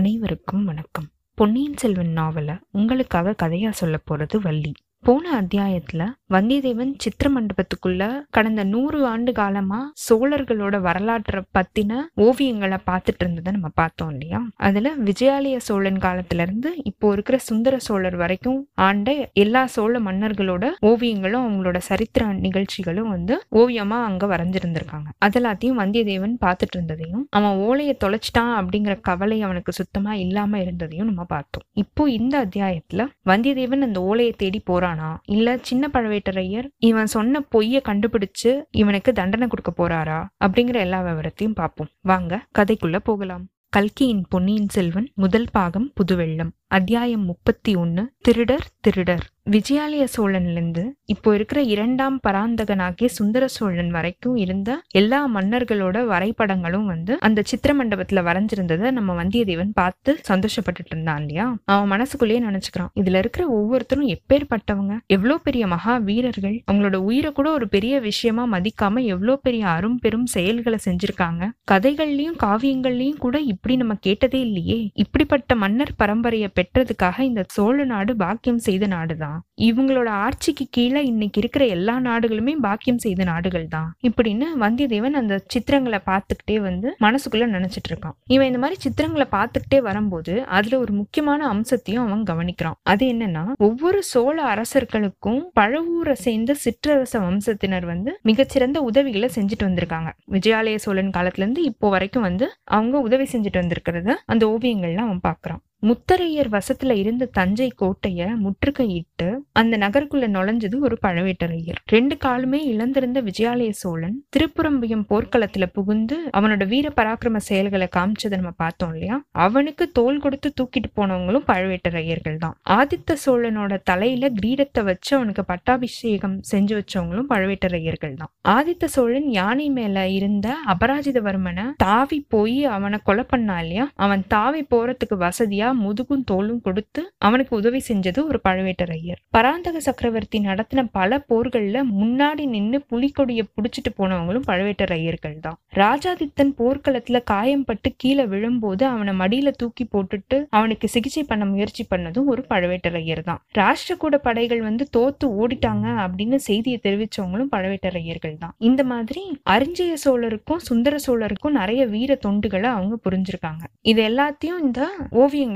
அனைவருக்கும் வணக்கம். பொன்னியின் செல்வன் நாவல உங்களுக்காக கதையா சொல்ல போறது வள்ளி. போன அத்தியாயத்துல வந்தியத்தேவன் சித்திர மண்டபத்துக்குள்ள கடந்த நூறு ஆண்டு காலமா சோழர்களோட வரலாற்றை பத்தின ஓவியங்களை பார்த்துட்டு இருந்ததை நம்ம பார்த்தோம் இல்லையா? அதுல விஜயாலய சோழன் காலத்துல இருந்து இப்போ இருக்கிற சுந்தர சோழர் வரைக்கும் ஆண்ட எல்லா சோழ மன்னர்களோட ஓவியங்களும் அவங்களோட சரித்திர நிகழ்ச்சிகளும் வந்து ஓவியமா அங்க வரைஞ்சிருந்திருக்காங்க. அதெல்லாத்தையும் வந்தியத்தேவன் பார்த்துட்டு இருந்ததையும் அவன் ஓலையை தொலைச்சிட்டான் அப்படிங்கிற கவலை அவனுக்கு சுத்தமா இல்லாம இருந்ததையும் நம்ம பார்த்தோம். இப்போ இந்த அத்தியாயத்துல வந்தியத்தேவன் அந்த ஓலையை தேடி போறான். இல்ல சின்ன பழவேட்டரையர் இவன் சொன்ன பொய்ய கண்டுபிடிச்சு இவனுக்கு தண்டனை கொடுக்க போறாரா? அப்படிங்கிற எல்லா விவரத்தையும் பார்ப்போம். வாங்க கதைக்குள்ள போகலாம். கல்கியின் பொன்னியின் செல்வன் முதல் பாகம் புதுவெள்ளம். அத்தியாயம் முப்பத்தி ஒன்னு திருடர் திருடர். விஜயாலய சோழன்லேருந்து இப்போ இருக்கிற இரண்டாம் பராந்தகனாகிய சுந்தர சோழன் வரைக்கும் இருந்த எல்லா மன்னர்களோட வரைபடங்களும் வந்து அந்த சித்திர மண்டபத்துல வரைஞ்சிருந்ததை நம்ம வந்தியத்தேவன் பார்த்து சந்தோஷப்பட்டுட்டு இருந்தான் இல்லையா? அவன் மனசுக்குள்ளேயே நினைச்சுக்கிறான் இதுல இருக்கிற ஒவ்வொருத்தரும் எப்பேற்பட்டவங்க? எவ்வளோ பெரிய மகா வீரர்கள்? அவங்களோட உயிரை கூட ஒரு பெரிய விஷயமா மதிக்காம எவ்வளோ பெரிய அரும் பெரும் செயல்களை செஞ்சிருக்காங்க? கதைகள்லயும் காவியங்கள்லயும் கூட இப்படி நம்ம கேட்டதே இல்லையே. இப்படிப்பட்ட மன்னர் பரம்பரையை பெற்றதுக்காக இந்த சோழ நாடு பாக்கியம் செய்த நாடுதான். இவங்களோட ஆட்சிக்கு கீழே இன்னைக்கு இருக்கிற எல்லா நாடுகளுமே பாக்கியம் செய்த நாடுகள் தான் இப்படின்னு வந்தியத்தேவன் அந்த சித்திரங்களை பார்த்துக்கிட்டே வந்து மனசுக்குள்ள நினைச்சிட்டு இருக்கான் இவன் இந்த மாதிரி சித்திரங்களை பார்த்துக்கிட்டே வரும்போது அதுல ஒரு முக்கியமான அம்சத்தையும் அவன் கவனிக்கிறான். அது என்னன்னா ஒவ்வொரு சோழ அரசர்களுக்கும் பழவூரை சேர்ந்த சிற்றரச வம்சத்தினர் வந்து மிகச்சிறந்த உதவிகளை செஞ்சுட்டு வந்திருக்காங்க. விஜயாலய சோழன் காலத்துல இருந்து இப்போ வரைக்கும் வந்து அவங்க உதவி செஞ்சுட்டு வந்திருக்கிறத அந்த ஓவியங்கள்லாம் அவன் பார்க்கறான். முத்தரையர் வசத்துல இருந்த தஞ்சை கோட்டைய முற்றுகையிட்டு அந்த நகருக்குள்ள நுழைஞ்சது ஒரு பழவேட்டரையர். ரெண்டு காலுமே இழந்திருந்த விஜயாலய சோழன் திருப்புறம்பியம் போர்க்களத்துல புகுந்து அவனோட வீர பராக்கிரம செயல்களை காமிச்சதை நம்ம பார்த்தோம் இல்லையா? அவனுக்கு தோல் கொடுத்து தூக்கிட்டு போனவங்களும் பழவேட்டரையர்கள் தான். ஆதித்த சோழனோட தலையில கிரீடத்தை வச்சு அவனுக்கு பட்டாபிஷேகம் செஞ்சு வச்சவங்களும் பழவேட்டரையர்கள் தான். ஆதித்த சோழன் யானை மேல இருந்த அபராஜிதவர்மனை தாவி போய் அவனை கொலை பண்ணா இல்லையா? அவன் தாவி போறதுக்கு வசதியா முதுகும் தோலும் கொடுத்து அவனுக்கு உதவி செஞ்சது ஒரு பழவேட்டரையர். பராந்தக சக்கரவர்த்தி நடத்தின பல போர்கள்ல முன்னாடி நின்னு புலிக்கொடிய புடிச்சிட்டு போனவங்களும் பழவேட்டரையர்கள் தான் ராஜாதித்தன் போர்க்களத்துல காயம்பட்டு கீழே விழும்போது அவனை மடியில தூக்கி போட்டுட்டு அவனுக்கு சிகிச்சை பண்ண முயற்சி பண்ணதும் ஒரு பழவேட்டரையர் தான் ராஷ்டிரகூட படைகள் வந்து தோத்து ஓடிட்டாங்க அப்படின்னு செய்தியை தெரிவிச்சவங்களும் பழவேட்டரையர்கள் தான் இந்த மாதிரி அரிஞ்சய சோழருக்கும் சுந்தர சோழருக்கும் நிறைய வீர தொண்டுகளை அவங்க புரிஞ்சிருக்காங்க. இது எல்லாத்தையும் இந்த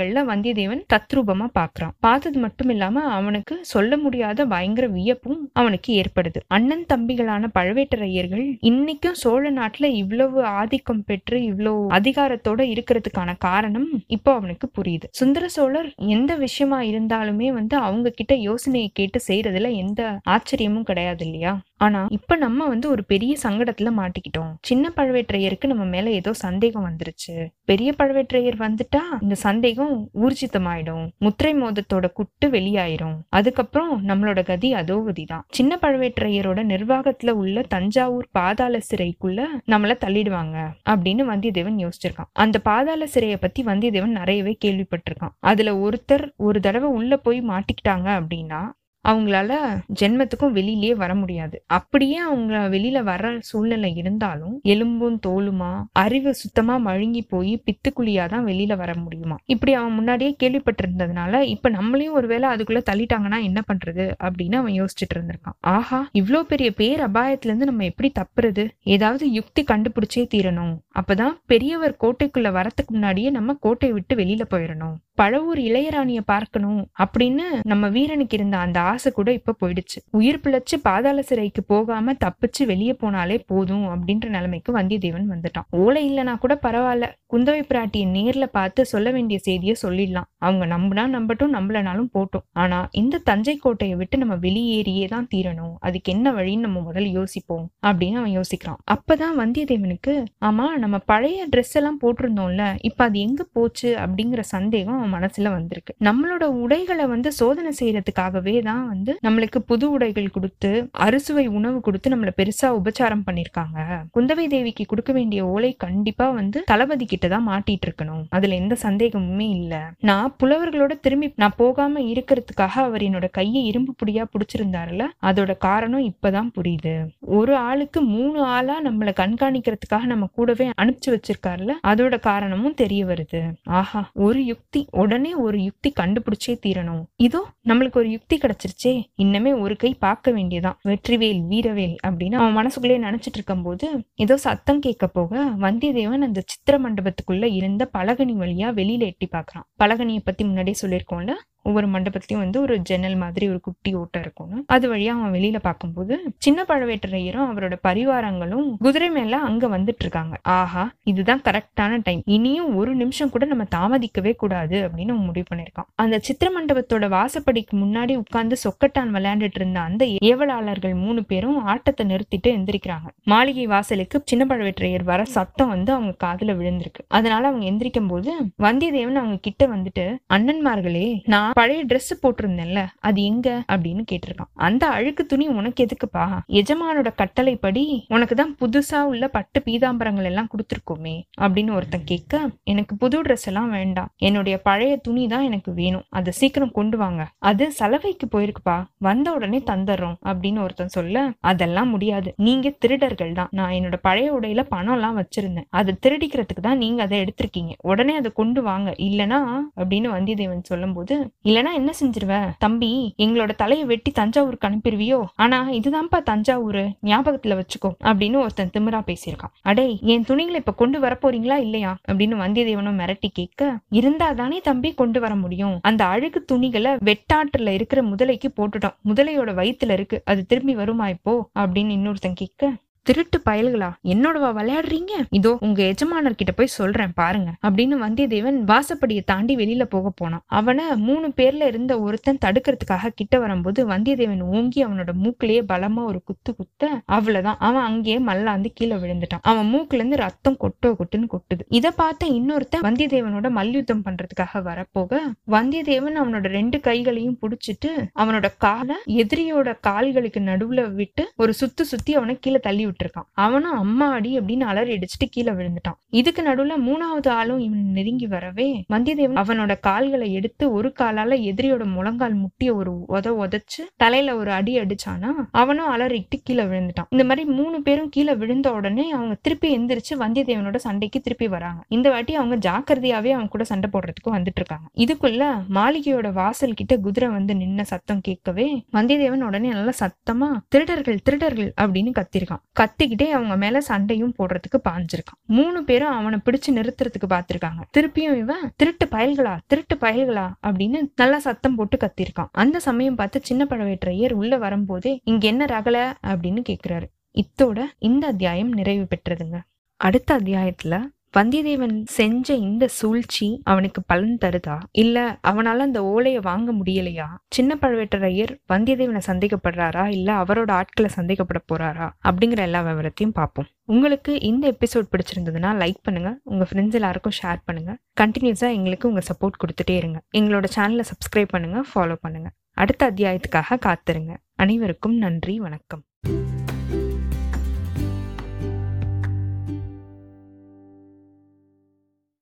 ஓவியங்கள்ல வந்தியத்தேவன் தத்ரூபமா பாக்குறான். பார்த்தது மட்டும் இல்லாம அவனுக்கு சொல்ல முடியாத பயங்கர வியப்பும் அவனுக்கு ஏற்படுது. அண்ணன் தம்பிகளான பழவேட்டரையர்கள் இன்னைக்கும் சோழ நாட்டுல இவ்வளவு ஆதிக்கம் பெற்று இவ்வளவு அதிகாரத்தோட இருக்கிறதுக்கான காரணம் இப்போ அவனுக்கு புரியுது. சுந்தர சோழர் எந்த விஷயமா இருந்தாலுமே வந்து அவங்க கிட்ட யோசனையை கேட்டு செய்யறதுல எந்த ஆச்சரியமும் கிடையாது இல்லையா? ஆனா இப்ப நம்ம வந்து ஒரு பெரிய சங்கடத்துல மாட்டிக்கிட்டோம். சின்ன பழவேற்றையருக்கு நம்ம மேல ஏதோ சந்தேகம் வந்துருச்சு. பெரிய பழவேற்றையர் வந்துட்டா இந்த சந்தேகம் ஊர்ஜிதமாயிடும். முத்திரை மோதத்தோட குட்டு வெளியாயிரும். அதுக்கப்புறம் நம்மளோட கதி அதோ தான் சின்ன பழவேற்றையரோட நிர்வாகத்துல உள்ள தஞ்சாவூர் பாதாள சிறைக்குள்ள நம்மள தள்ளிடுவாங்க அப்படின்னு வந்தியத்தேவன் யோசிச்சிருக்கான். அந்த பாதாள சிறையை பத்தி வந்தியத்தேவன் நிறையவே கேள்விப்பட்டிருக்கான். அதுல ஒருத்தர் ஒரு தடவை உள்ள போய் மாட்டிக்கிட்டாங்க அப்படின்னா அவங்களால ஜென்மத்துக்கும் வெளியிலேயே வர முடியாது. அப்படியே அவங்க வெளியில வர சூழ்நிலை இருந்தாலும் எலும்பும் தோலுமா அறிவு சுத்தமா மழுங்கி போய் பித்துக்குழியா தான் வெளியில வர முடியுமா? இப்படி அவன் முன்னாடியே கேள்விப்பட்டிருந்ததுனால இப்ப நம்மளையும் ஒருவேளை அதுக்குள்ள தள்ளிட்டாங்கன்னா என்ன பண்றது அப்படின்னு அவன் யோசிச்சுட்டு இருந்திருக்கான். ஆஹா இவ்வளோ பெரிய பேர் அபாயத்துல இருந்து நம்ம எப்படி தப்புறது? ஏதாவது யுக்தி கண்டுபிடிச்சே தீரணும். அப்பதான் பெரியவர் கோட்டைக்குள்ள வரத்துக்கு முன்னாடியே நம்ம கோட்டையை விட்டு வெளியில போயிடணும் பழவூர் இளையராணிய பார்க்கணும் அப்படின்னு நம்ம வீரனுக்கு இருந்த அந்த காசு கூட இப்ப போயிடுச்சு. உயிர் பிழைச்சு பாதாள சிறைக்கு போகாம தப்பிச்சு வெளியே போனாலே போதும் அப்படின்ற நிலைமைக்கு வந்தியத்தேவன் வந்துட்டான். ஓலை இல்லைனா கூட பரவாயில்ல. குந்தவை பிராட்டியை நேர்ல பார்த்து சொல்ல வேண்டிய செய்தியை சொல்லிடலாம். அவங்க நம்பினா நம்பட்டும் நம்பலனாலும் போட்டோம். ஆனா இந்த தஞ்சை கோட்டையை விட்டு நம்ம வெளியேறியே தான் தீரணும். அதுக்கு என்ன வழின்னு நம்ம முதல்ல யோசிப்போம் அப்படின்னு அவன் யோசிக்கிறான். அப்பதான் வந்தியத்தேவனுக்கு ஆமா நம்ம பழைய ட்ரெஸ் எல்லாம் போட்டிருந்தோம்ல இப்ப அது எங்க போச்சு அப்படிங்கிற சந்தேகம் அவன் மனசுல வந்திருக்கு. நம்மளோட உடைகளை வந்து சோதனை செய்யறதுக்காகவே தான் தான் வந்து நம்மளுக்கு புது உடைகள் கொடுத்து அறுசுவை உணவு கொடுத்து நம்மள பெருசா உபச்சாரம் பண்ணிருக்காங்க. குந்தவை தேவிக்கு கொடுக்க வேண்டிய ஓலை கண்டிப்பா வந்து தளபதி கிட்ட தான் மாட்டிட்டு இருக்கணும். அதுல எந்த சந்தேகமுமே இல்ல. நான் புலவர்களோட திரும்பி நான் போகாம இருக்கிறதுக்காக அவர் என்னோட கையை இரும்பு புடியா புடிச்சிருந்தாருல அதோட காரணம் இப்பதான் புரியுது. ஒரு ஆளுக்கு மூணு ஆளா நம்மள கண்காணிக்கிறதுக்காக நம்ம கூடவே அனுப்பிச்சு வச்சிருக்காருல அதோட காரணமும் தெரிய வருது. ஆஹா ஒரு யுக்தி உடனே ஒரு யுக்தி கண்டுபிடிச்சே தீரணும். இதோ நம்மளுக்கு ஒரு யுக்தி கிடைச்சிருச்சு. இன்னமே ஒரு கை பார்க்க வேண்டியதான் வெற்றிவேல் வீரவேல் அப்படின்னு அவன் மனசுக்குள்ளே நினைச்சிட்டு இருக்கும்போது ஏதோ சத்தம் கேட்க போக வந்தியத்தேவன் அந்த சித்திர மண்டபத்துக்குள்ள இருந்த பலகனி வழியா வெளியில எட்டி பாக்குறான் பலகனியை பத்தி முன்னாடியே சொல்லியிருக்கோம்ல? ஒவ்வொரு மண்டபத்திலயும் வந்து ஒரு ஜன்னல் மாதிரி ஒரு குட்டி ஓட்டம் இருக்கும்னு அது வழியா அவன் வெளியில பார்க்கும்போது சின்ன பழவேட்டரையரும் அவரோட பரிவாரங்களும் குதிரை மேல அங்க வந்துட்டு இருக்காங்க ஆஹா இதுதான் கரெக்டான டைம் இனியும் ஒரு நிமிஷம் கூட நம்ம தாமதிக்கவே கூடாது அப்படின்னு அவன் முடிவு பண்ணிருக்கான் அந்த சித்திர மண்டபத்தோட வாசப்படிக்கு முன்னாடி உட்கார்ந்து சொக்கட்டான் விளையாண்டுட்டு இருந்த அந்த ஏவலாளர்கள் மூணு பேரும் ஆட்டத்தை நிறுத்திட்டு எந்திரிக்கிறாங்க. மாளிகை வாசலுக்கு சின்ன பழவேட்டரையர் வர சத்தம் வந்து அவங்க காதுல விழுந்திருக்கு. அதனால அவங்க எந்திரிக்கும் போது வந்தியத்தேவன் அவங்க கிட்ட வந்துட்டு அண்ணன்மார்களே நான் பழைய ட்ரெஸ் போட்டிருந்தேன்ல அது எங்க அப்படின்னு கேட்டிருக்கான். அந்த அழுக்கு துணி உனக்கு எதுக்குப்பா? எஜமானோட கட்டளைப்படி உனக்கு தான் புதுசா உள்ள பட்டு பீதாம்பரங்கள் எல்லாம் கொடுத்துருக்கோமே அப்படின்னு ஒருத்தன் கேட்க எனக்கு புது ட்ரெஸ் எல்லாம் வேண்டாம். என்னுடைய பழைய துணி தான் எனக்கு வேணும். அதை சீக்கிரம் கொண்டு வாங்க. அது சலவைக்கு போயிருக்குப்பா. வந்த உடனே தந்துடுறோம் அப்படின்னு ஒருத்தன் சொல்ல அதெல்லாம் முடியாது. நீங்க திருடர்கள் தான். நான் என்னோட பழைய உடையில பணம் எல்லாம் வச்சிருந்தேன். அதை திருடிக்கிறதுக்கு தான் நீங்க அதை எடுத்திருக்கீங்க. உடனே அதை கொண்டு வாங்க. இல்லனா அப்படின்னு வந்தியத்தேவன் சொல்லும்போது இல்லனா என்ன செஞ்சிருவ? தம்பி எங்களோட தலையை வெட்டி தஞ்சாவூருக்கு அனுப்பிடுவியோ ஆனா இதுதான்ப்பா தஞ்சாவூர் ஞாபகத்துல வச்சுக்கோ அப்படின்னு ஒருத்தன் திமிரா பேசியிருக்கான். அடே என் துணிகளை இப்ப கொண்டு வர போறீங்களா இல்லையா? அப்படின்னு வந்தியத்தேவனும் மிரட்டி கேட்க இருந்தா தானே தம்பி கொண்டு வர முடியும். அந்த அழுகு துணிகளை வெட்டாற்றுல இருக்கிற முதலைக்கு போட்டுட்டோம். முதலையோட வயிற்றுல இருக்கு. அது திரும்பி வருமா இப்போ? அப்படின்னு இன்னொருத்தன் கேட்க திருட்டு பயல்களா? என்னோடவா விளையாடுறீங்க? இதோ உங்க எஜமானர் கிட்ட போய் சொல்றேன் பாருங்க அப்படின்னு வந்தியத்தேவன் வாசப்படியை தாண்டி வெளியில போக போனான். அவனை மூணு பேர்ல இருந்த ஒருத்தன் தடுக்கிறதுக்காக கிட்ட வரும்போது வந்தியத்தேவன் ஓங்கி அவனோட மூக்கிலேயே பலமா ஒரு குத்து குத்த அவ்வளவுதான். அவன் அங்கேயே மல்லாந்து கீழே விழுந்துட்டான். அவன் மூக்குல இருந்து ரத்தம் கொட்டோ கொட்டுன்னு கொட்டுது. இதை பார்த்த இன்னொருத்தன் வந்தியத்தேவனோட மல்யுத்தம் பண்றதுக்காக வரப்போக வந்தியத்தேவன் அவனோட ரெண்டு கைகளையும் புடிச்சிட்டு அவனோட காலை எதிரியோட கால்களுக்கு நடுவுல விட்டு ஒரு சுத்து சுத்தி அவனை கீழே தள்ளி விட்டுருக்கான். அவனும் அம்மா அடி அப்படின்னு அலறி அடிச்சுட்டு கீழே விழுந்துட்டான். இதுக்கு நடுவுல மூணாவது ஆளும் இவன் நெருங்கி வரவே வந்தியத்தேவன் அவனோட கால்களை எடுத்து ஒரு காலால எதிரியோட முழங்கால் முட்டிய ஒரு உத உதச்சு தலையில ஒரு அடி அடிச்சானா அவனும் அலறிட்டு கீழே விழுந்துட்டான். இந்த மாதிரி மூணு பேரும் கீழே விழுந்த உடனே அவங்க திருப்பி எந்திரிச்சு வந்தியத்தேவனோட சண்டைக்கு திருப்பி வராங்க. இந்த வாட்டி அவங்க ஜாக்கிரதையாவே அவன் கூட சண்டை போடுறதுக்கு வந்துட்டு இருக்காங்க இதுக்குள்ள மாளிகையோட வாசல் கிட்ட குதிரை வந்து நின்ன சத்தம் கேட்கவே வந்தியத்தேவன் உடனே நல்லா சத்தமா திருடர்கள் திருடர்கள் அப்படின்னு கத்திருக்கான். கத்திக்கிட்டே அவங்க மேல சண்டையும் போடுறதுக்கு பாஞ்சிருக்கான். மூணு பேரும் அவனை பிடிச்சு நிறுத்துறதுக்கு பார்த்திருக்காங்க திருப்பியும் இவன் திருட்டு பயல்களா திருட்டு பயல்களா அப்படின்னு நல்லா சத்தம் போட்டு கத்திருக்கான். அந்த சமயம் பார்த்து சின்ன பழவேற்றையர் உள்ள வரும்போதே இங்க என்ன ரகல? அப்படின்னு கேக்குறாரு. இத்தோட இந்த அத்தியாயம் நிறைவு பெற்றதுங்க. அடுத்த அத்தியாயத்துல வந்தியத்தேவன் செஞ்ச இந்த சூழ்ச்சி அவனுக்கு பலன் தருதா? இல்ல அவனால அந்த ஓலையை வாங்க முடியலையா? சின்ன பழுவேட்டரையர் வந்தியத்தேவனை சந்தேகப்படுறாரா? இல்ல அவரோட ஆட்களை சந்தேகப்பட போறாரா? அப்படிங்கிற எல்லா விவரத்தையும் பார்ப்போம். உங்களுக்கு இந்த எபிசோட் பிடிச்சிருந்ததுன்னா லைக் பண்ணுங்க. உங்க ஃப்ரெண்ட்ஸ் எல்லாருக்கும் ஷேர் பண்ணுங்க. கண்டினியூஸா எங்களுக்கு உங்க சப்போர்ட் கொடுத்துட்டே இருங்க. எங்களோட சேனலை சப்ஸ்கிரைப் பண்ணுங்க ஃபாலோ பண்ணுங்க. அடுத்த அத்தியாயத்துக்காக காத்துருங்க. அனைவருக்கும் நன்றி வணக்கம்.